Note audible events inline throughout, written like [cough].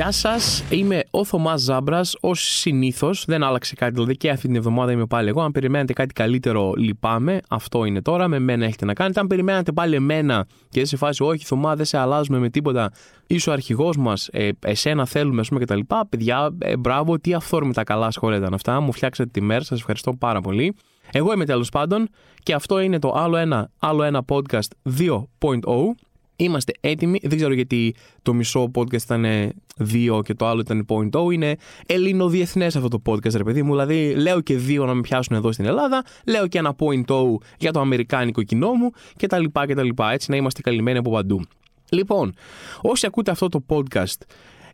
Γεια σας, είμαι ο Θωμάς Ζάμπρας. Ω συνήθως, δεν άλλαξε κάτι. Δηλαδή και αυτή την εβδομάδα είμαι πάλι εγώ. Αν περιμένετε κάτι καλύτερο, λυπάμαι. Αυτό είναι τώρα. Με μένα έχετε να κάνετε. Αν περιμένατε πάλι εμένα και δεν σε φάση, Όχι, Θωμά, δεν σε αλλάζουμε με τίποτα. Είσαι ο αρχηγός μας. Ε, εσένα θέλουμε, ας πούμε κτλ. Παιδιά, ε, μπράβο, τι αυθόρμητα καλά σχόλια ήταν αυτά. Μου φτιάξατε τη μέρα. Σας ευχαριστώ πάρα πολύ. Εγώ είμαι τέλος πάντων και αυτό είναι το άλλο ένα, άλλο ένα podcast 2.0. Είμαστε έτοιμοι. Δεν ξέρω γιατί το μισό podcast ήταν 2 και το άλλο ήταν 0.0. Είναι ελληνοδιεθνές αυτό το podcast, ρε παιδί μου. Δηλαδή, λέω και δύο να με πιάσουν εδώ στην Ελλάδα, λέω και ένα 0.0 για το αμερικάνικο κοινό μου κτλ. κτλ. Έτσι να είμαστε καλυμμένοι από παντού. Λοιπόν, όσοι ακούτε αυτό το podcast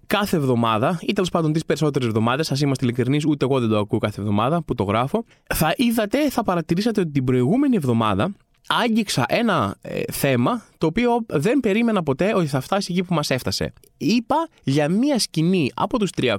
κάθε εβδομάδα, ή τέλος πάντων τις περισσότερες εβδομάδες, ας είμαστε ειλικρινείς, ούτε εγώ δεν το ακούω κάθε εβδομάδα που το γράφω, θα είδατε, θα παρατηρήσατε ότι την προηγούμενη εβδομάδα άγγιξα ένα ε, θέμα το οποίο δεν περίμενα ποτέ ότι θα φτάσει εκεί που μας έφτασε. Είπα για μία σκηνή από τους 300,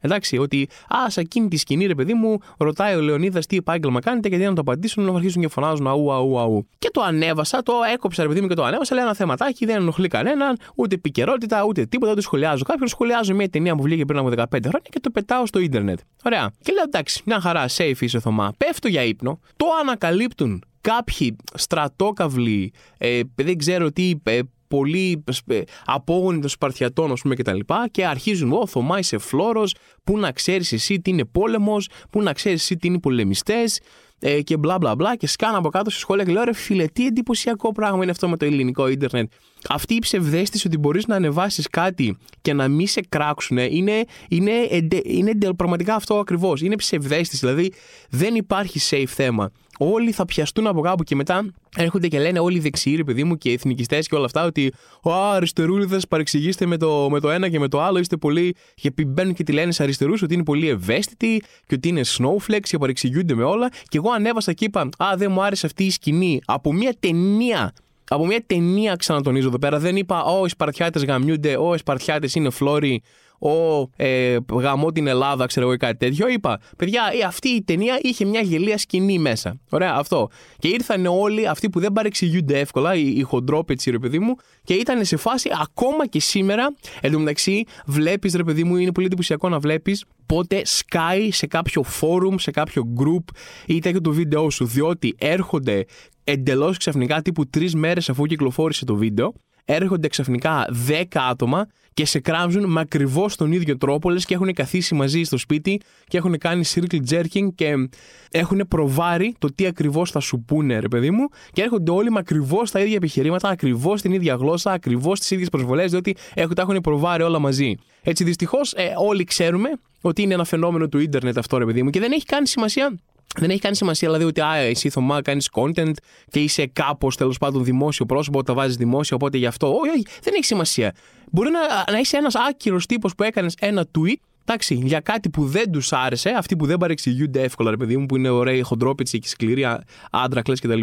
εντάξει, ότι ας, σε εκείνη τη σκηνή ρε παιδί μου ρωτάει ο Λεωνίδας τι επάγγελμα κάνετε και δεν να το απαντήσουν να αρχίσουν και φωνάζουν αού, αού, αού. Και το ανέβασα, το έκοψα ρε παιδί μου και το ανέβασα, λέει ένα θεματάκι, δεν ενοχλεί κανέναν, ούτε επικαιρότητα, ούτε τίποτα, δεν το σχολιάζω. Κάποιον σχολιάζω μια ταινία που βγήκε πριν από 15 χρόνια και το πετάω στο ίντερνετ. Ωραία. Και λέω εντάξει, μια χαρά, safe είσαι Θωμά. Πέφτω για ύπνο, το ανακαλύπτουν κάποιοι στρατόκαυλοι, ε, δεν ξέρω τι, ε, πολύ ε, απόγονοι των Σπαρτιατών, ας πούμε, κτλ. Και, και αρχίζουν, Ω, Θωμά, είσαι φλόρος, πού να ξέρεις εσύ τι είναι πόλεμος, πού να ξέρεις εσύ τι είναι πολεμιστές, ε, και μπλα μπλα μπλα. Και σκάνω από κάτω στη σχόλια και λέω: Ρε φίλε, τι εντυπωσιακό πράγμα είναι αυτό με το ελληνικό ίντερνετ. Αυτή η ψευδέστηση ότι μπορείς να ανεβάσεις κάτι και να μην σε κράξουν είναι, είναι, είναι, είναι πραγματικά αυτό ακριβώς. Είναι ψευδέστηση. Δηλαδή δεν υπάρχει safe θέμα όλοι θα πιαστούν από κάπου και μετά έρχονται και λένε όλοι οι δεξιοί, ρε παιδί μου, και οι εθνικιστές και όλα αυτά, ότι ο αριστερούλιδες παρεξηγήστε με το, με το ένα και με το άλλο, είστε πολύ. Και μπαίνουν και τη λένε σε αριστερούς ότι είναι πολύ ευαίσθητοι και ότι είναι snowflakes και παρεξηγούνται με όλα. Και εγώ ανέβασα και είπα, Α, δεν μου άρεσε αυτή η σκηνή από μια ταινία από μια ταινία ξανατονίζω εδώ πέρα. Δεν είπα, Ω, οι Σπαρτιάτες γαμιούνται, Ω, οι Σπαρτιάτες είναι φλόροι, ο ε, γαμό την Ελλάδα, ξέρω εγώ ή κάτι τέτοιο. Είπα, παιδιά, ε, αυτή η ταινία είχε μια γελία σκηνή μέσα. Ωραία, αυτό. Και ήρθαν όλοι αυτοί που δεν παρεξηγούνται εύκολα, οι, οι χοντρόπετσι, ρε παιδί μου, και ήταν σε φάση ακόμα και σήμερα. Εν τω μεταξύ, βλέπεις, ρε παιδί μου, είναι πολύ εντυπωσιακό να βλέπεις πότε σκάει σε κάποιο φόρουμ, σε κάποιο group ή τέτοιο το βίντεο σου, διότι έρχονται εντελώς ξαφνικά τύπου τρεις μέρες αφού κυκλοφόρησε το βίντεο έρχονται ξαφνικά 10 άτομα και σε κράμζουν με ακριβώς τον ίδιο τρόπο, λες και έχουν καθίσει μαζί στο σπίτι και έχουν κάνει circle jerking και έχουν προβάρει το τι ακριβώς θα σου πούνε, ρε παιδί μου, και έρχονται όλοι με ακριβώς τα ίδια επιχειρήματα, ακριβώς την ίδια γλώσσα, ακριβώς τις ίδιες προσβολές, διότι έχουν, τα έχουν προβάρει όλα μαζί. Έτσι, δυστυχώς, ε, όλοι ξέρουμε ότι είναι ένα φαινόμενο του ίντερνετ αυτό, ρε παιδί μου, και δεν έχει καν σημασία δεν έχει κάνει σημασία δηλαδή ότι α, εσύ Θωμά κάνεις content και είσαι κάπως τέλος πάντων δημόσιο πρόσωπο, τα βάζεις δημόσιο, οπότε γι' αυτό. Όχι, όχι, δεν έχει σημασία. Μπορεί να, να είσαι ένας άκυρος τύπος που έκανες ένα tweet Εντάξει, για κάτι που δεν τους άρεσε, αυτοί που δεν παρεξηγούνται εύκολα, ρε παιδί μου, που είναι ωραίοι, χοντρόπιτσι και σκληροί άντρα κλες κτλ.,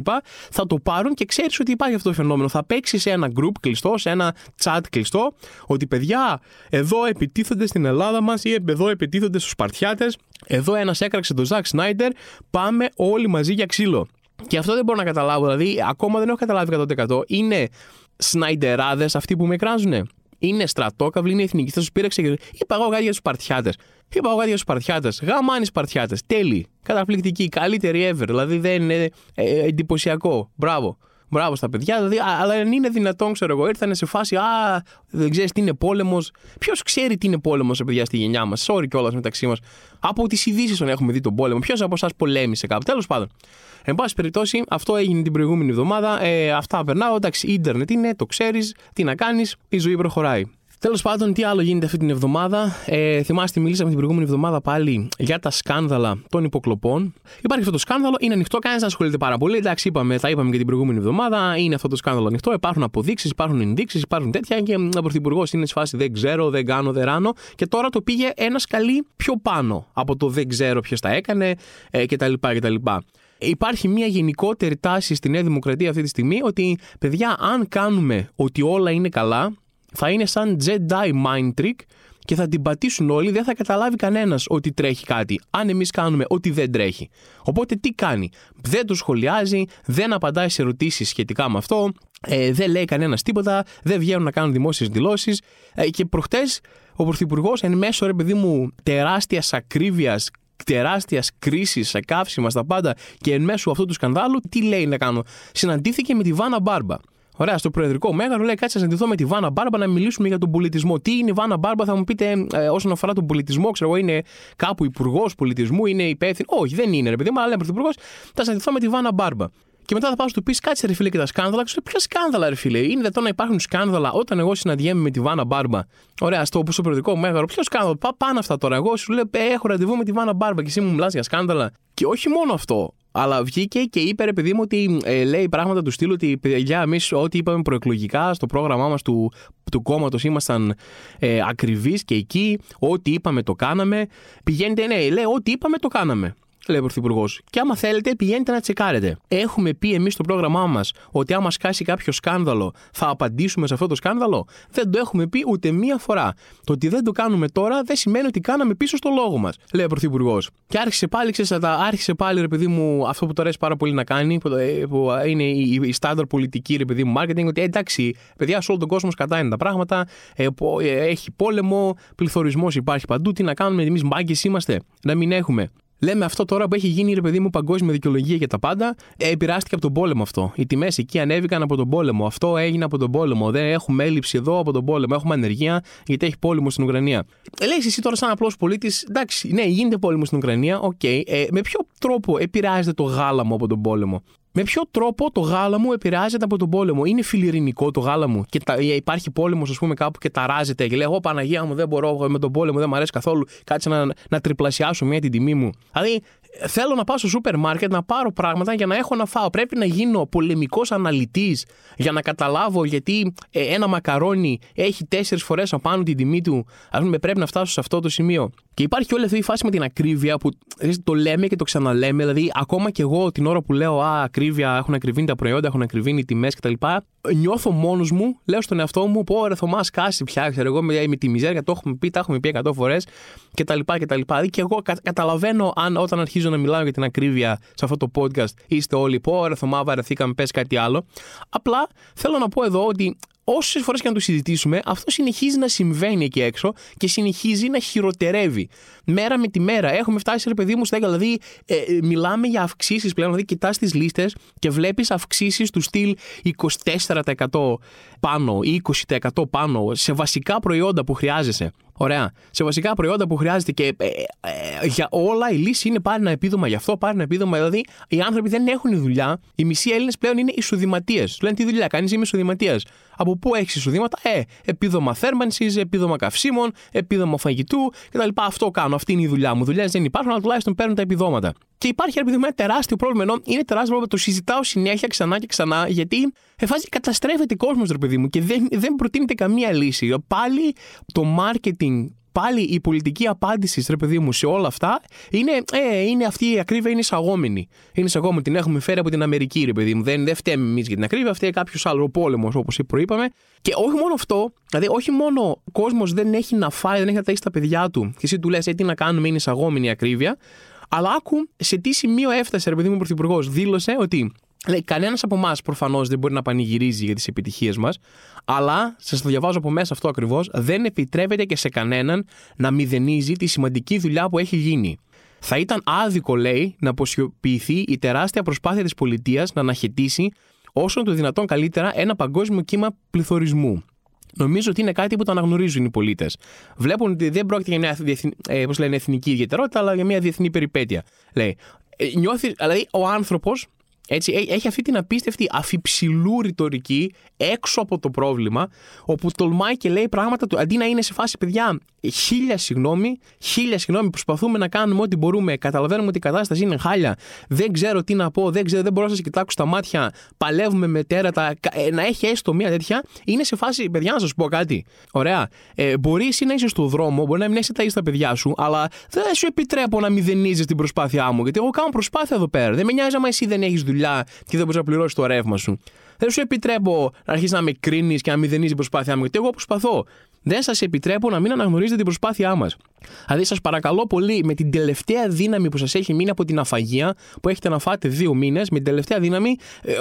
θα το πάρουν και ξέρεις ότι υπάρχει αυτό το φαινόμενο. Θα παίξει σε ένα group κλειστό, σε ένα chat κλειστό, ότι παιδιά, εδώ επιτίθονται στην Ελλάδα μας ή εδώ επιτίθονται στους Σπαρτιάτες, εδώ ένας έκραξε τον Ζακ Σνάιντερ, πάμε όλοι μαζί για ξύλο. Και αυτό δεν μπορώ να καταλάβω, δηλαδή ακόμα δεν έχω καταλάβει 100%. Είναι σνάιντεράδε αυτοί που με κράζουνε; Είναι στρατόκαυλοι, είναι εθνικοί. Θα του πήραξε και. Είπα εγώ κάτι για τους Παρτιάτε. Είπα εγώ κάτι για τους Παρτιάτε. Γαμάνι Παρτιάτε. Τέλει. Καταπληκτική. Καλύτερη ever. Δηλαδή δεν είναι ε, εντυπωσιακό. Μπράβο. Μπράβο στα παιδιά. Δηλαδή, αλλά αν είναι δυνατόν, ξέρω εγώ, ήρθαν σε φάση. Α, δεν ξέρεις τι είναι πόλεμος. Ποιος ξέρει τι είναι πόλεμος, σε παιδιά, στη γενιά μας; Sorry κιόλας μεταξύ μας. Από τις ειδήσεις τον έχουμε δει τον πόλεμο. Ποιος από εσάς πολέμησε κάπου. Τέλος πάντων. Εν πάση περιπτώσει, αυτό έγινε την προηγούμενη εβδομάδα. Ε, αυτά περνάω. Εντάξει, ίντερνετ είναι, το ξέρεις. Τι να κάνεις, η ζωή προχωράει. Τέλος πάντων, τι άλλο γίνεται αυτή την εβδομάδα; Ε, θυμάστε, μιλήσαμε την προηγούμενη εβδομάδα πάλι για τα σκάνδαλα των υποκλοπών. Υπάρχει αυτό το σκάνδαλο, είναι ανοιχτό, κανένας δεν ασχολείται πάρα πολύ. Εντάξει, είπαμε, τα είπαμε και την προηγούμενη εβδομάδα. Είναι αυτό το σκάνδαλο ανοιχτό. Υπάρχουν αποδείξεις, υπάρχουν ενδείξεις, υπάρχουν τέτοια. Και ο Πρωθυπουργός είναι σε φάση δεν ξέρω, δεν κάνω, δεν ράνω. Και τώρα το πήγε ένα σκαλί πιο πάνω από το δεν ξέρω ποιος τα έκανε ε, κτλ. κτλ. Υπάρχει μια γενικότερη τάση στη Νέα Δημοκρατία αυτή τη στιγμή ότι, παιδιά, αν κάνουμε ότι όλα είναι καλά, θα είναι σαν Jedi mind trick και θα την πατήσουν όλοι, δεν θα καταλάβει κανένας ότι τρέχει κάτι. Αν εμείς κάνουμε ότι δεν τρέχει. Οπότε τι κάνει; Δεν το σχολιάζει, δεν απαντάει σε ερωτήσεις σχετικά με αυτό, ε, δεν λέει κανένας τίποτα, δεν βγαίνουν να κάνουν δημόσιες δηλώσεις. Ε, και προχτές ο Πρωθυπουργός, εν μέσω ρε παιδί μου τεράστιας ακρίβειας, τεράστιας κρίσης σε καύσιμα, στα πάντα και εν μέσω αυτού του σκανδάλου, τι λέει να κάνω; Συναντήθηκε με τη Βάνα Μπάρμπα. Ωραία, στο Προεδρικό Μέγαρο λέει: Κάτσε να συναντηθώ με τη Βάνα Μπάρμπα να μιλήσουμε για τον πολιτισμό. Τι είναι η Βάνα Μπάρμπα, θα μου πείτε, ε, όσον αφορά τον πολιτισμό, ξέρω εγώ, είναι κάπου υπουργός πολιτισμού, είναι υπεύθυνο. Όχι, δεν είναι, ρε παιδί μου, αλλά λέμε πρωθυπουργός, θα συναντηθώ με τη Βάνα Μπάρμπα. Και μετά θα πάω του πεις: Κάτσε ρε φίλε και τα σκάνδαλα. Ξέρω ποια σκάνδαλα, ρε φίλε. Είναι δυνατόν να υπάρχουν σκάνδαλα όταν εγώ συναντιέμαι με τη Βάνα Μπάρμπα; Ωραία, στο, στο περιοδικό μέγαρο. Ποιο σκάνδαλο. Πά, πάνε αυτά τώρα. Εγώ σου λέω: «Ε, Έχω ραντεβού με τη Βάνα Μπάρμπα και εσύ μου μιλάς για σκάνδαλα. Και όχι μόνο αυτό. Αλλά βγήκε και είπε ρε παιδί μου ότι ε, λέει πράγματα του στυλ ότι παιδιά εμείς ό,τι είπαμε προεκλογικά στο πρόγραμμά μας του, του κόμματος ήμασταν ε, ακριβείς και εκεί. Ό,τι είπαμε το κάναμε. Πηγαίνετε, ναι, λέει ό,τι είπαμε το κάναμε λέει ο Πρωθυπουργός. Και άμα θέλετε, πηγαίνετε να τσεκάρετε. Έχουμε πει εμείς στο πρόγραμμά μας ότι άμα σκάσει κάποιο σκάνδαλο, θα απαντήσουμε σε αυτό το σκάνδαλο; Δεν το έχουμε πει ούτε μία φορά. Το ότι δεν το κάνουμε τώρα δεν σημαίνει ότι κάναμε πίσω στο λόγο μας, λέει ο Πρωθυπουργός. Και άρχισε πάλι, ξέρετε, άρχισε πάλι, ρε παιδί μου, αυτό που το αρέσει πάρα πολύ να κάνει, που, ε, είναι η, η στάνταρ πολιτική, ρε παιδί μου, marketing, ότι ε, εντάξει, παιδιά, σε όλο τον κόσμο κατά είναι τα πράγματα, ε, έχει πόλεμο, πληθωρισμός υπάρχει παντού, τι να κάνουμε, εμείς μάγκε είμαστε, να μην έχουμε. Λέμε αυτό τώρα που έχει γίνει, ρε παιδί μου, παγκόσμια δικαιολογία για τα πάντα. Ε, επηρεάστηκε από τον πόλεμο αυτό. Οι τιμές εκεί ανέβηκαν από τον πόλεμο. Αυτό έγινε από τον πόλεμο. Δεν έχουμε έλλειψη εδώ από τον πόλεμο. Έχουμε ανεργία γιατί έχει πόλεμο στην Ουκρανία. Ε, Λέει εσύ τώρα, σαν απλός πολίτης, εντάξει, ναι, γίνεται πόλεμος στην Ουκρανία, OK. Okay. Ε, με ποιο τρόπο επηρεάζεται το γάλα μου από τον πόλεμο; Με ποιο τρόπο το γάλα μου επηρεάζεται από τον πόλεμο; Είναι φιλειρηνικό το γάλα μου και τα, υπάρχει πόλεμος, ας πούμε, κάπου και ταράζεται και λέει: Εγώ Παναγία μου δεν μπορώ, με τον πόλεμο δεν μου αρέσει καθόλου. Κάτσε να, να τριπλασιάσω μια την τιμή μου. Δηλαδή, θέλω να πάω στο σούπερ μάρκετ να πάρω πράγματα για να έχω να φάω. Πρέπει να γίνω πολεμικός αναλυτής για να καταλάβω γιατί ε, ένα μακαρόνι έχει τέσσερις φορές απάνω την τιμή του. Α πούμε, πρέπει να φτάσω σε αυτό το σημείο. Και υπάρχει όλη αυτή η φάση με την ακρίβεια που το λέμε και το ξαναλέμε. Δηλαδή, ακόμα και εγώ την ώρα που λέω Α, ακρίβεια, έχουν ακριβήνει τα προϊόντα, έχουν ακριβήνει οι τιμές κτλ. Νιώθω μόνος μου, λέω στον εαυτό μου, πω ρε Θωμά, κάσει πια, ξέρω εγώ με, με τη μιζέρια, το έχουμε πει, τα έχουμε πει 100 φορές κτλ. Δηλαδή, και εγώ κα, καταλαβαίνω αν όταν αρχίζω να μιλάω για την ακρίβεια σε αυτό το podcast είστε όλοι, πω ρε Θωμά, βαρεθήκαμε, πες κάτι άλλο. Απλά θέλω να πω εδώ ότι όσες φορές και να το συζητήσουμε, αυτό συνεχίζει να συμβαίνει εκεί έξω και συνεχίζει να χειροτερεύει. Μέρα με τη μέρα. Έχουμε φτάσει, ρε παιδί μου, στα Δηλαδή, ε, ε, μιλάμε για αυξήσεις πλέον. Δηλαδή, κοιτάς τις λίστες και βλέπεις αυξήσεις του στυλ 24% πάνω ή 20% πάνω σε βασικά προϊόντα που χρειάζεσαι. Ωραία. Σε βασικά προϊόντα που χρειάζεται και ε, ε, για όλα η λύση είναι πάρει ένα επίδομα γι' αυτό, πάρει ένα επίδομα. Δηλαδή οι άνθρωποι δεν έχουν δουλειά. Οι μισοί Έλληνες πλέον είναι εισοδηματίες. Λένε τι δουλειά κάνεις, είμαι εισοδηματίας. Από πού έχεις εισοδήματα, Ε, επίδομα θέρμανσης, επίδομα καυσίμων, επίδομα φαγητού κτλ. Αυτό κάνω. Αυτή είναι η δουλειά μου. Δουλειές δεν υπάρχουν, αλλά τουλάχιστον παίρνουν τα επιδόματα. Και υπάρχει επειδή ένα τεράστιο πρόβλημα. Ενώ είναι τεράστιο πρόβλημα, το συζητάω συνέχεια ξανά και ξανά, γιατί εφάζει καταστρέφεται κόσμος, ρε παιδί μου, και δεν, δεν προτείνεται καμία λύση. Πάλι το marketing πάλι η πολιτική απάντηση, ρε παιδί μου, σε όλα αυτά είναι, ε, είναι αυτή η ακρίβεια είναι εισαγόμενη. Είναι εισαγόμενη. Την έχουμε φέρει από την Αμερική, ρε παιδί μου. Δεν, δεν φταίμε εμείς για την ακρίβεια, φταίει κάποιος άλλος πόλεμος, όπως προείπαμε. Και όχι μόνο αυτό, δηλαδή όχι μόνο ο κόσμος δεν έχει να φάει, δεν έχει να ταΐσει τα παιδιά του, και εσύ του λες, ε, τι να κάνουμε, είναι εισαγόμενη η ακρίβεια. Αλλά άκου σε τι σημείο έφτασε, ρε παιδί μου, ο Πρωθυπουργός. Δήλωσε ότι Λέει, κανένας από εμάς προφανώς δεν μπορεί να πανηγυρίζει για τις επιτυχίες μας, αλλά σας το διαβάζω από μέσα αυτό ακριβώς, δεν επιτρέπεται και σε κανέναν να μηδενίζει τη σημαντική δουλειά που έχει γίνει. Θα ήταν άδικο, λέει, να αποσιοποιηθεί η τεράστια προσπάθεια της πολιτείας να αναχαιτήσει όσο το δυνατόν καλύτερα ένα παγκόσμιο κύμα πληθωρισμού. Νομίζω ότι είναι κάτι που το αναγνωρίζουν οι πολίτες. Βλέπουν ότι δεν πρόκειται για μια διεθνή, ε, λένε, εθνική ιδιαιτερότητα, αλλά για μια διεθνή περιπέτεια. Λέει. Ε, νιώθει, δηλαδή, ο άνθρωπος έτσι, έχει αυτή την απίστευτη αφιψηλού ρητορική έξω από το πρόβλημα, όπου τολμάει και λέει πράγματα του. Αντί να είναι σε φάση, παιδιά, χίλια συγγνώμη, χίλια συγγνώμη, προσπαθούμε να κάνουμε ό,τι μπορούμε. Καταλαβαίνουμε ότι η κατάσταση είναι χάλια. Δεν ξέρω τι να πω, δεν, ξέρω, δεν μπορώ να σας κοιτάξω στα μάτια. Παλεύουμε με τέρατα. Ε, να έχει έστω μία τέτοια. Είναι σε φάση, παιδιά, να σας πω κάτι. Ωραία. Ε, μπορεί εσύ να είσαι στο δρόμο, μπορεί να μην έχει τα στα παιδιά σου, αλλά δεν σου επιτρέπω να μηδενίζεις την προσπάθειά μου. Γιατί εγώ κάνω προσπάθεια εδώ πέρα. Δεν με νοιάζει άμα εσύ δεν έχεις δουλειά και δεν μπορείς να πληρώσεις το ρεύμα σου. Δεν σου επιτρέπω να αρχίσεις να με κρίνεις και να μηδενίζεις την προσπάθειά μου, γιατί εγώ προσπαθώ. δεν σας επιτρέπω να μην αναγνωρίζετε την προσπάθειά μας. Δηλαδή, σας παρακαλώ πολύ, με την τελευταία δύναμη που σας έχει μείνει από την αφαγία, που έχετε να φάτε δύο μήνες, με την τελευταία δύναμη, ε,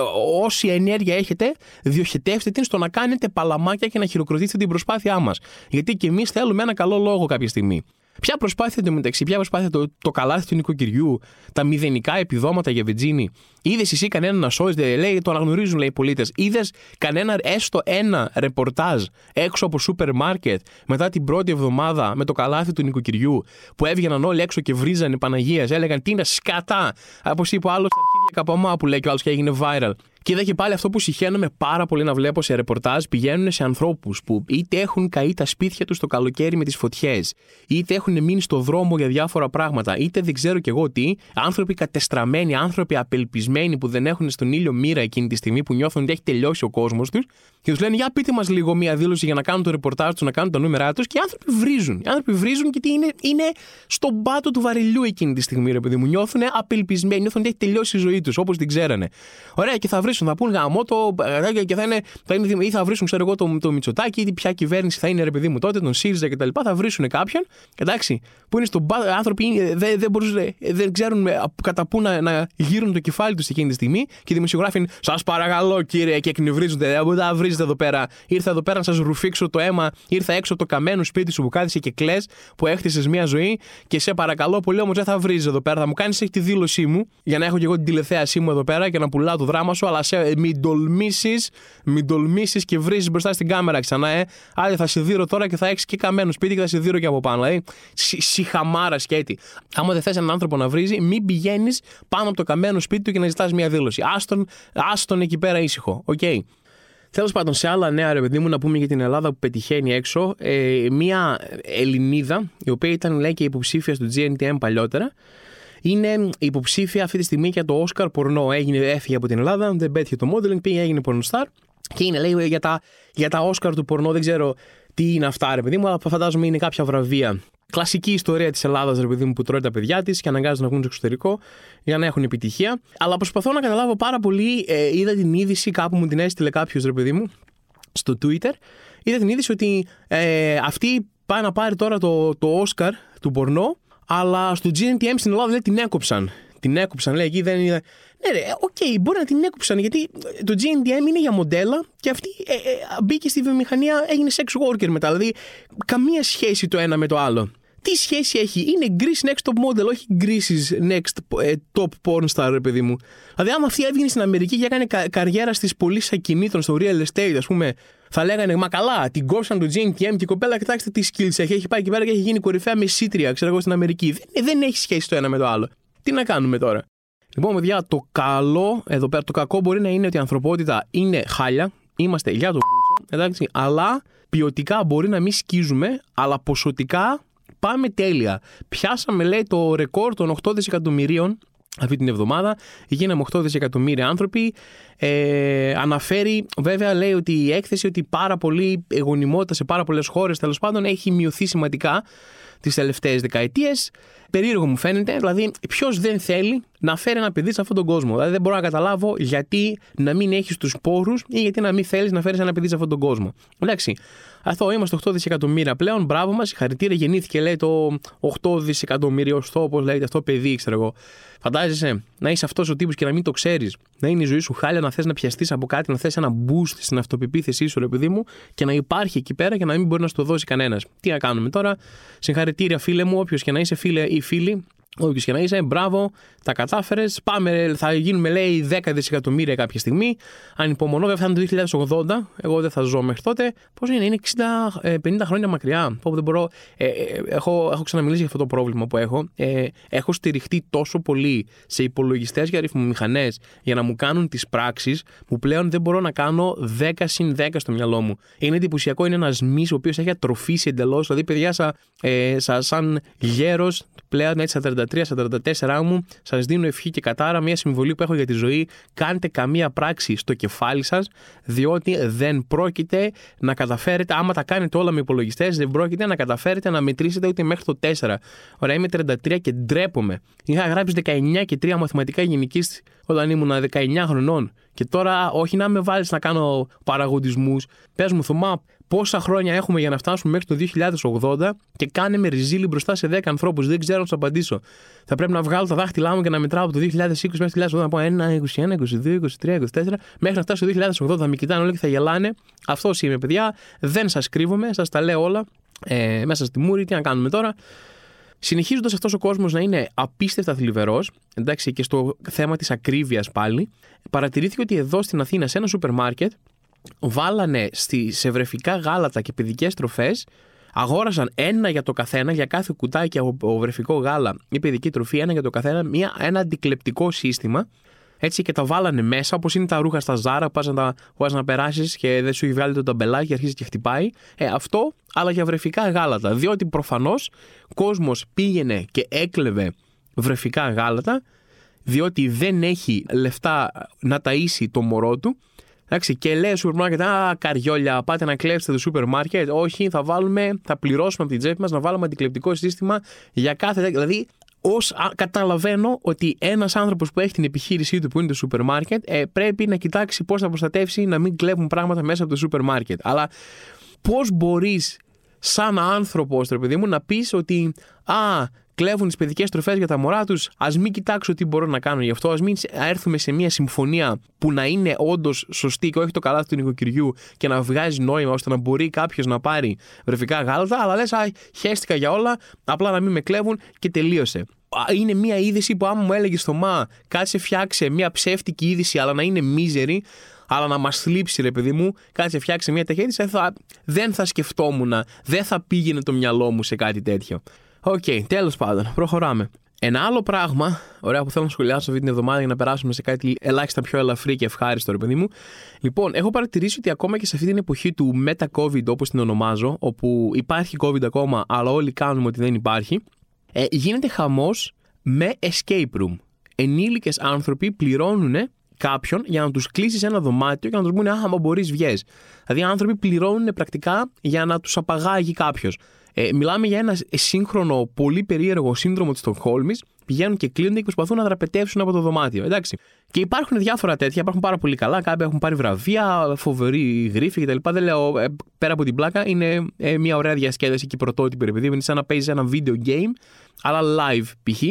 όση ενέργεια έχετε, διοχετεύστε την στο να κάνετε παλαμάκια και να χειροκροτήσετε την προσπάθειά μας. Γιατί και εμείς θέλουμε ένα καλό λόγο κάποια στιγμή. Ποια προσπάθεια εντωμεταξύ, ποια προσπάθεια το, το καλάθι του νοικοκυριού, τα μηδενικά επιδόματα για βενζίνη. Είδες εσύ κανένα να σώζεται, λέει, το αναγνωρίζουν λέει οι πολίτες. Είδες κανένα έστω ένα ρεπορτάζ έξω από σούπερ μάρκετ μετά την πρώτη εβδομάδα με το καλάθι του νοικοκυριού που έβγαιναν όλοι έξω και βρίζανε Παναγίας. Έλεγαν τι είναι σκατά. Όπως είπε ο άλλος στα αρχίδια καπαμά που λέει και ο άλλος και έγινε viral. Και είδα και πάλι αυτό που συχαίνομαι πάρα πολύ να βλέπω σε ρεπορτάζ. Πηγαίνουν σε ανθρώπους που είτε έχουν καεί τα σπίτια τους το καλοκαίρι με τις φωτιές, είτε έχουν μείνει στο δρόμο για διάφορα πράγματα, είτε δεν ξέρω κι εγώ τι. Άνθρωποι κατεστραμμένοι, άνθρωποι απελπισμένοι που δεν έχουν στον ήλιο μοίρα εκείνη τη στιγμή που νιώθουν ότι έχει τελειώσει ο κόσμος τους. Και τους λένε, Για πείτε μας λίγο μία δήλωση για να κάνουν το ρεπορτάζ τους, να κάνουν τα νούμερά τους. Και οι άνθρωποι βρίζουν. Οι άνθρωποι βρίζουν γιατί είναι, είναι στον πάτο του βαρελιού εκείνη τη στιγμή, ρε παιδί μου. Νιώθουν απελπισμένοι, νιώθουν ότι έχει τελειώσει η ζωή τους όπως την ξέρανε. Ωραία, και θα βρίσουν, θα πούν γαμό το και θα είναι, θα είναι, ή θα βρίσουν, ξέρω εγώ, το, το Μητσοτάκι, ή ποια κυβέρνηση θα είναι, ρε παιδί μου τότε, τον ΣΥΡΙΖΑ κτλ. Θα βρίσουν κάποιον, εντάξει, που είναι στον πάτο, άνθρωποι δεν, δεν, μπορούν, δεν ξέρουν κατά πού να, να γύρουν το κεφάλι τους εκείνη τη στιγμή και οι δημοσιογράφοι είναι, σας παρακαλώ κύριε, και εκνευρίζονται, δεν μπορείτε να βρίζετε εδώ πέρα. Ήρθα εδώ πέρα να σας ρουφήξω το αίμα, ήρθα έξω από το καμένο σπίτι σου που κάθισε και κλε, που έχτισες μια ζωή και σε παρακαλώ πολύ όμως δεν θα βρίζεις εδώ πέρα. Θα μου κάνεις τη δήλωσή μου για να έχω και εγώ την τηλεθέασή μου εδώ πέρα και να πουλάω το δράμα σου, αλλά σε, μην τολμήσεις, μην τολμήσεις και βρίζεις μπροστά στην κάμερα ξανά, ε. Αλλιώς θα σε δείρω τώρα και θα έχεις και καμένο σπίτι και θα σε δείρω και από πάνω. Δηλαδή, σιχαμάρα σκέτη. Άμα δεν θες έναν άνθρωπο να βρίζει, μην πηγαίνεις πάνω από το καμένο σπίτι του και να ζητάς μια δήλωση. Άστον, άστον εκεί πέρα ήσυχο. OK. Okay. Τέλος πάντων, σε άλλα νέα, ρε παιδί μου, να πούμε για την Ελλάδα που πετυχαίνει έξω, ε, μια Ελληνίδα, η οποία ήταν λέει και υποψήφια στο GNTM παλιότερα, είναι υποψήφια αυτή τη στιγμή για το Oscar πορνό. Έγινε, έφυγε από την Ελλάδα, δεν πέτυχε το modeling, πήγε, έγινε πορνοστάρ και είναι λέει για τα, για τα Oscar του πορνό. Δεν ξέρω τι είναι αυτά, ρε παιδί μου, αλλά φαντάζομαι είναι κάποια βραβεία κλασική ιστορία της Ελλάδας, ρε παιδί μου, που τρώει τα παιδιά της και αναγκάζει να βγουν στο εξωτερικό για να έχουν επιτυχία. Αλλά προσπαθώ να καταλάβω πάρα πολύ. Ε, είδα την είδηση, κάπου μου την έστειλε κάποιος, ρε παιδί μου, στο Twitter. Είδα την είδηση ότι ε, αυτή πάει να πάρει τώρα το, το Oscar του πορνό, αλλά στο GNTM στην Ελλάδα δεν την έκοψαν. Την έκοψαν, λέει εκεί δεν είναι. Ναι, ρε, OK, okay, μπορεί να την έκοψαν γιατί το GNTM είναι για μοντέλα και αυτή ε, ε, μπήκε στη βιομηχανία, έγινε sex worker μετά. Δηλαδή, καμία σχέση το ένα με το άλλο τι σχέση έχει; Είναι Greece Next Top Model, όχι Greece's Next ε, Top Porn Star, ρε παιδί μου. Δηλαδή, άμα αυτή έβγαινε στην Αμερική και έκανε κα- καριέρα στις πωλήσεις ακινήτων, στο real estate, ας πούμε, θα λέγανε Μα καλά, την κόψαν το GNTM και η κοπέλα, κοιτάξτε τι skills έχει. Έχει πάει εκεί πέρα και έχει γίνει κορυφαία μεσήτρια, ξέρω εγώ, στην Αμερική. Δεν, δεν έχει σχέση το ένα με το άλλο. Τι να κάνουμε τώρα; Λοιπόν, παιδιά, το καλό εδώ πέρα, το κακό μπορεί να είναι ότι η ανθρωπότητα είναι χάλια. Είμαστε για το [laughs] εντάξει, αλλά ποιοτικά μπορεί να μην σκίζουμε, αλλά ποσοτικά πάμε τέλεια. Πιάσαμε, λέει, το ρεκόρ των 8 δισεκατομμυρίων αυτή την εβδομάδα. Γίναμε 8 δισεκατομμύρια άνθρωποι. Ε, αναφέρει, βέβαια, λέει ότι η έκθεση ότι πάρα πολύ εγωνιμότητα σε πάρα πολλές χώρες τέλος πάντων έχει μειωθεί σημαντικά τις τελευταίες δεκαετίες. Περίεργο μου φαίνεται, δηλαδή, ποιος δεν θέλει να φέρει ένα παιδί σε αυτόν τον κόσμο. Δηλαδή, δεν μπορώ να καταλάβω γιατί να μην έχεις τους πόρους ή γιατί να μην θέλεις να φέρεις ένα παιδί σε αυτόν τον κόσμο. Εντάξει. Αυτό είμαστε 8 δισεκατομμύρια πλέον. Μπράβο μας. Χαρητήρια γεννήθηκε, λέει το 8 δισεκατομμυριωστό, όπως λέγεται αυτό παιδί, ξέρω εγώ. Φαντάζεσαι να είσαι αυτός ο τύπος και να μην το ξέρεις. Να είναι η ζωή σου χάλια, να θες να πιαστείς από κάτι, να θες ένα boost στην αυτοπεποίθησή σου, ρε παιδί μου, και να υπάρχει εκεί πέρα και να μην μπορεί να σου το δώσει κανένας. Τι να κάνουμε τώρα; Συγχαρητήρια, φίλε μου, όποιος και να είσαι φίλε ή φίλοι. Όποιο και να είσαι, μπράβο, τα κατάφερες. Πάμε, θα γίνουμε, λέει, 10 δισεκατομμύρια κάποια στιγμή. Ανυπομονώ, βέβαια θα είναι το 2080. Εγώ δεν θα ζω μέχρι τότε. Πώς είναι, είναι 60, 50 ε, χρόνια μακριά. Που δεν μπορώ. Ε, ε, έχω, έχω ξαναμιλήσει για αυτό το πρόβλημα που έχω. Ε, έχω στηριχτεί τόσο πολύ σε υπολογιστές και αριθμομηχανέ για να μου κάνουν τις πράξεις που πλέον δεν μπορώ να κάνω 10 συν 10 στο μυαλό μου. Είναι εντυπωσιακό, είναι ένας μη ο οποίος έχει ατροφήσει εντελώς. Δηλαδή, παιδιά, σα, ε, σαν γέρος, πλέον έτσι 33-44 μου, σας δίνω ευχή και κατάρα μια συμβολή που έχω για τη ζωή. Κάντε καμία πράξη στο κεφάλι σας, διότι δεν πρόκειται να καταφέρετε, άμα τα κάνετε όλα με υπολογιστές, δεν πρόκειται να καταφέρετε να μετρήσετε ούτε μέχρι το 4. Ωραία, είμαι 33 και ντρέπομαι. Είχα γράψει 19 και 3 μαθηματικά γενικής όταν ήμουν 19 χρονών. Και τώρα, όχι να με βάλεις να κάνω παραγωγισμούς. Πες μου, Θωμά, πόσα χρόνια έχουμε για να φτάσουμε μέχρι το 2080 και κάνε με ριζίλι μπροστά σε 10 ανθρώπους. Δεν ξέρω να σου απαντήσω. Θα πρέπει να βγάλω τα δάχτυλά μου και να μετράω από το 2020 μέχρι το 2080 να πω 1, 21, 22, 23, 24, μέχρι να φτάσω το 2080. Θα με κοιτάνε όλοι και θα γελάνε. Αυτός είμαι, παιδιά. Δεν σας κρύβομαι, σας τα λέω όλα. Ε, μέσα στη μούρη, τι να κάνουμε τώρα. Συνεχίζοντας αυτός ο κόσμος να είναι απίστευτα θλιβερός, εντάξει, και στο θέμα της ακρίβειας πάλι, παρατηρήθηκε ότι εδώ στην Αθήνα, σε ένα σούπερ μάρκετ, βάλανε στη, σε βρεφικά γάλατα και παιδικές τροφές, αγόρασαν ένα για το καθένα, για κάθε κουτάκι από βρεφικό γάλα ή παιδική τροφή, ένα για το καθένα, μια, ένα αντικλεπτικό σύστημα. Έτσι και τα βάλανε μέσα, όπως είναι τα ρούχα στα ζάρα, πας να τα να περάσεις και δεν σου έχει βγάλει το ταμπελάκι και αρχίζει και χτυπάει. Ε, αυτό, αλλά για βρεφικά γάλατα. Διότι προφανώς κόσμος πήγαινε και έκλεβε βρεφικά γάλατα, διότι δεν έχει λεφτά να ταΐσει το μωρό του Εντάξει, και λέει σούπερ μάρκετ, Α, καριόλια, πάτε να κλέψετε το σούπερ μάρκετ. Όχι, θα βάλουμε, θα πληρώσουμε από την τσέπη μας να βάλουμε αντικλεπτικό σύστημα για κάθε. Δηλαδή, ως, καταλαβαίνω ότι ένας άνθρωπος που έχει την επιχείρησή του που είναι το σούπερ μάρκετ ε, πρέπει να κοιτάξει πώς θα προστατεύσει να μην κλέβουν πράγματα μέσα από το σούπερ μάρκετ. Αλλά πώς μπορείς σαν άνθρωπος, ρε παιδί μου, να πεις ότι Α, κλέβουν τις παιδικές τροφέ για τα μωρά τους. Α μην κοιτάξω τι μπορώ να κάνω γι' αυτό. Α μην έρθουμε σε μια συμφωνία που να είναι όντως σωστή και όχι το καλάθι του νοικοκυριού και να βγάζει νόημα ώστε να μπορεί κάποιος να πάρει βρεφικά γάλατα. Αλλά λες, Α, χαίστηκα για όλα, απλά να μην με κλέβουν και τελείωσε. Είναι μια είδηση που άμα μου έλεγε στο μα, κάτσε φτιάξε μια ψεύτικη είδηση, αλλά να είναι μίζερη, αλλά να μας θλίψει, ρε παιδί μου, κάτσε φτιάξε μια τέτοια είδηση, θα, δεν θα σκεφτόμουν, δεν θα πήγαινε το μυαλό μου σε κάτι τέτοιο. OK, okay, τέλος πάντων, προχωράμε. Ένα άλλο πράγμα, ωραία, που θέλω να σχολιάσω αυτή την εβδομάδα για να περάσουμε σε κάτι ελάχιστα πιο ελαφρύ και ευχάριστο, ρε παιδί μου. Λοιπόν, έχω παρατηρήσει ότι ακόμα και σε αυτή την εποχή του μετα-COVID, όπως την ονομάζω, όπου υπάρχει COVID ακόμα, αλλά όλοι κάνουμε ότι δεν υπάρχει, ε, γίνεται χαμός με escape room. Ενήλικες άνθρωποι πληρώνουν κάποιον για να τους κλείσεις σε ένα δωμάτιο και να τους πούνε Αχ, μπορείς, βγες. Δηλαδή, άνθρωποι πληρώνουν πρακτικά για να τους απαγάγει κάποιος. Ε, μιλάμε για ένα σύγχρονο, πολύ περίεργο σύνδρομο της Στοκχόλμης. Πηγαίνουν και κλείνονται και προσπαθούν να δραπετεύσουν από το δωμάτιο. Εντάξει. Και υπάρχουν διάφορα τέτοια, υπάρχουν πάρα πολύ καλά. Κάποιοι έχουν πάρει βραβεία, φοβερή γρήφη κτλ. Δεν λέω ε, πέρα από την πλάκα, είναι ε, μια ωραία διασκέδαση και πρωτότυπη, επειδή είναι σαν να παίζει ένα video game, αλλά live π.χ.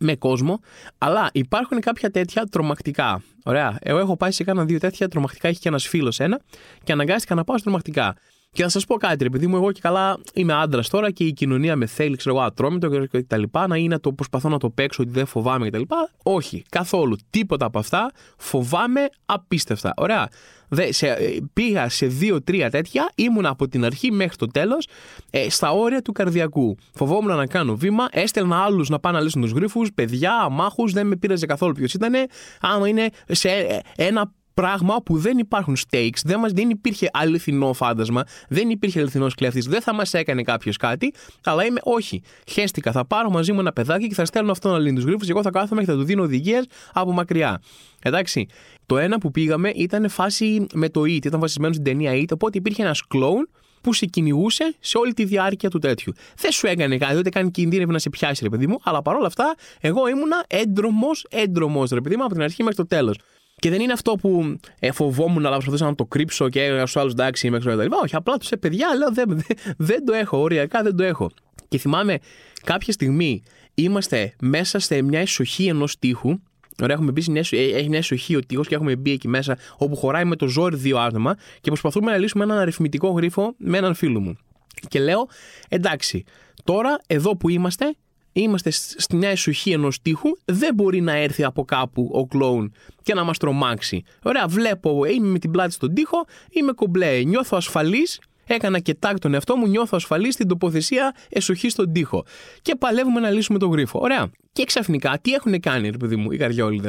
με κόσμο. Αλλά υπάρχουν κάποια τέτοια τρομακτικά. Ωραία. Εγώ έχω πάει σε κάνα δύο τέτοια τρομακτικά, έχει και ένας φίλος ένα και αναγκάστηκα να πάω στα τρομακτικά. Και να σας πω κάτι, επειδή μου, εγώ και καλά είμαι άντρας τώρα και η κοινωνία με θέλει, ξέρω εγώ, ατρόμητο και τα λοιπά, να είναι το προσπαθώ να το παίξω ότι δεν φοβάμαι και τα λοιπά. Όχι, καθόλου. Τίποτα από αυτά. Φοβάμαι απίστευτα. Ωραία. Δε, σε, ε, πήγα σε δύο-τρία τέτοια, ήμουν από την αρχή μέχρι το τέλος ε, στα όρια του καρδιακού. Φοβόμουν να κάνω βήμα, έστελνα άλλους να πάνε να λύσουν τους γρήφου, παιδιά, αμάχους, δεν με πείραζε καθόλου ποιος ήταν. Άμα είναι σε ε, ένα πράγμα που δεν υπάρχουν stakes, δεν, μας, δεν υπήρχε αληθινό φάντασμα, δεν υπήρχε αληθινός κλέφτης, δεν θα μας έκανε κάποιος κάτι, αλλά είμαι όχι. Χαίστηκα, θα πάρω μαζί μου ένα παιδάκι και θα στέλνω αυτόν να λύνει του γρήφου και εγώ θα κάθομαι και θα του δίνω οδηγίες από μακριά. Εντάξει. Το ένα που πήγαμε ήταν φάση με το It, ήταν βασισμένο στην ταινία It, οπότε υπήρχε ένας κλόουν που σε κυνηγούσε σε όλη τη διάρκεια του τέτοιου. Δεν σου έκανε κάτι, ούτε κάνει κινδύνευε να σε πιάσει, ρε παιδί μου, αλλά παρόλα αυτά, εγώ ήμουνα έντρομος, έντρομος, ρε παιδί μου, από την αρχή μέχρι το τέλος. Και δεν είναι αυτό που ε, φοβόμουν, αλλά προσπαθούσα να το κρύψω και έλεγα στους άλλους εντάξει, είμαι έξω κτλ. Όχι, απλά τους σε παιδιά, λέω δεν, [laughs] δεν, δεν το έχω, οριακά δεν το έχω. Και θυμάμαι κάποια στιγμή είμαστε μέσα σε μια εσοχή ενός τείχου. Ωραία, έχουμε μπει μια, ε, έχει μια εσοχή ο τείχος και έχουμε μπει εκεί μέσα, όπου χωράει με το ζόρι δύο άτομα και προσπαθούμε να λύσουμε έναν αριθμητικό γρίφο με έναν φίλο μου. Και λέω, εντάξει, τώρα εδώ που είμαστε, είμαστε στη μια εσοχή ενός τείχου, δεν μπορεί να έρθει από κάπου ο κλόουν και να μας τρομάξει. Ωραία, βλέπω, είμαι με την πλάτη στον τοίχο, είμαι κομπλέ, νιώθω ασφαλής. Έκανα και τάκ τον εαυτό μου, νιώθω ασφαλής στην τοποθεσία εσοχή στον τοίχο. Και παλεύουμε να λύσουμε τον γρίφο. Ωραία. Και ξαφνικά, τι έχουν κάνει, ρε παιδί μου, οι καριόλιδε.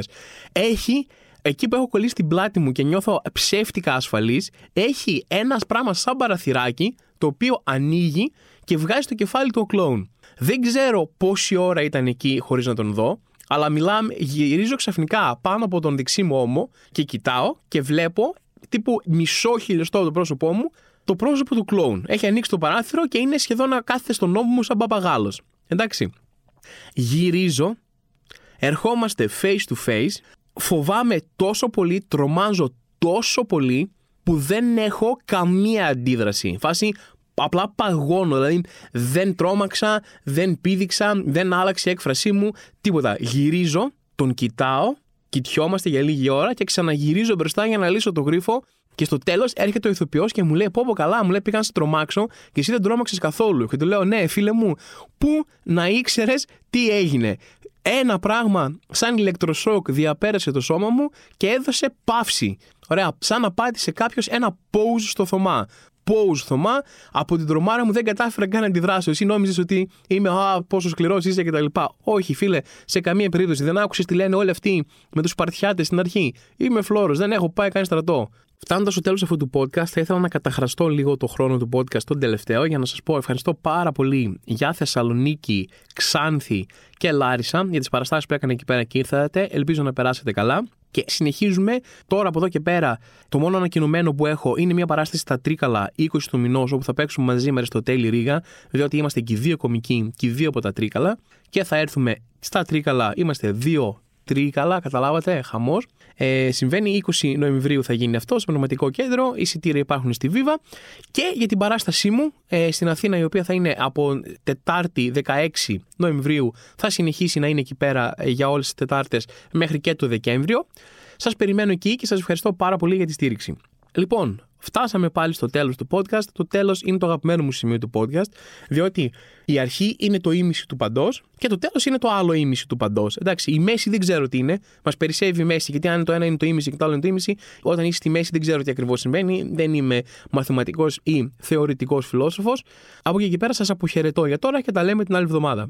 Έχει εκεί που έχω κολλήσει την πλάτη μου και νιώθω ψεύτικα ασφαλής, έχει ένα πράγμα σαν παραθυράκι το οποίο ανοίγει και βγάζει το κεφάλι του ο κλόουν. Δεν ξέρω πόση ώρα ήταν εκεί χωρίς να τον δω, αλλά μιλάμε, γυρίζω ξαφνικά πάνω από τον δεξί μου ώμο και κοιτάω και βλέπω τύπου μισό χιλιοστό από το πρόσωπό μου το πρόσωπο του κλόουν. Έχει ανοίξει το παράθυρο και είναι σχεδόν να κάθεται στον ώμο μου σαν παπαγάλος. Εντάξει. Γυρίζω, ερχόμαστε face to face, φοβάμαι τόσο πολύ, τρομάζω τόσο πολύ που δεν έχω καμία αντίδραση. Φάση απλά παγώνω. Δηλαδή δεν τρόμαξα, δεν πήδηξα, δεν άλλαξε η έκφρασή μου, τίποτα. Γυρίζω, τον κοιτάω, κοιτιόμαστε για λίγη ώρα και ξαναγυρίζω μπροστά για να λύσω το γρίφο. Και στο τέλος έρχεται ο ηθοποιός και μου λέει: Πω, πω καλά, μου λέει: Πήγα να σε τρομάξω και εσύ δεν τρόμαξες καθόλου. Και του λέω: Ναι, φίλε μου, πού να ήξερες τι έγινε. Ένα πράγμα σαν ηλεκτροσόκ διαπέρασε το σώμα μου και έδωσε παύση. Ωραία, σαν να πάτησε κάποιος ένα pose στο Θωμά. Pose Θωμά, από την τρομάρα μου δεν κατάφερα καν να αντιδράσω. Εσύ νόμιζες ότι είμαι, Α, πόσο σκληρός είσαι κτλ. Όχι, φίλε, σε καμία περίπτωση. Δεν άκουσες τι λένε όλοι αυτοί με τους Σπαρτιάτε στην αρχή. Είμαι φλόρος, δεν έχω πάει καν στρατό. Φτάνοντας στο τέλος αυτού του podcast, θα ήθελα να καταχραστώ λίγο το χρόνο του podcast τον τελευταίο για να σας πω ευχαριστώ πάρα πολύ για Θεσσαλονίκη, Ξάνθη και Λάρισα για τις παραστάσεις που έκανα εκεί πέρα και ήρθατε. Ελπίζω να περάσετε καλά. Και συνεχίζουμε τώρα από εδώ και πέρα. Το μόνο ανακοινωμένο που έχω είναι μια παράσταση στα Τρίκαλα 20 του μηνός, όπου θα παίξουμε μαζί με στο τέλη Ρίγα, διότι είμαστε και οι δύο κομικοί και οι δύο από τα Τρίκαλα. Και θα έρθουμε στα Τρίκαλα, είμαστε δύο Τρίκαλα, καταλάβατε, χαμός. Ε, συμβαίνει 20 Νοεμβρίου θα γίνει αυτό στο πνευματικό κέντρο. Εισιτήρια υπάρχουν στη Βίβα. Και για την παράστασή μου ε, στην Αθήνα, η οποία θα είναι από Τετάρτη 16 Νοεμβρίου, θα συνεχίσει να είναι εκεί πέρα ε, για όλες τις Τετάρτες μέχρι και το Δεκέμβριο. Σας περιμένω εκεί και σας ευχαριστώ πάρα πολύ για τη στήριξη. Λοιπόν, Φτάσαμε πάλι στο τέλος του podcast. Το τέλος είναι το αγαπημένο μου σημείο του podcast, διότι η αρχή είναι το ίμιση του παντός και το τέλος είναι το άλλο ίμιση του παντός. Εντάξει, η μέση δεν ξέρω τι είναι. Μας περισσεύει η μέση, γιατί αν το ένα είναι το ίμιση και το άλλο είναι το ίμιση, όταν είσαι στη μέση δεν ξέρω τι ακριβώς συμβαίνει. Δεν είμαι μαθηματικός ή θεωρητικός φιλόσοφος. Από εκεί και πέρα σας αποχαιρετώ για τώρα και τα λέμε την άλλη εβδομάδα.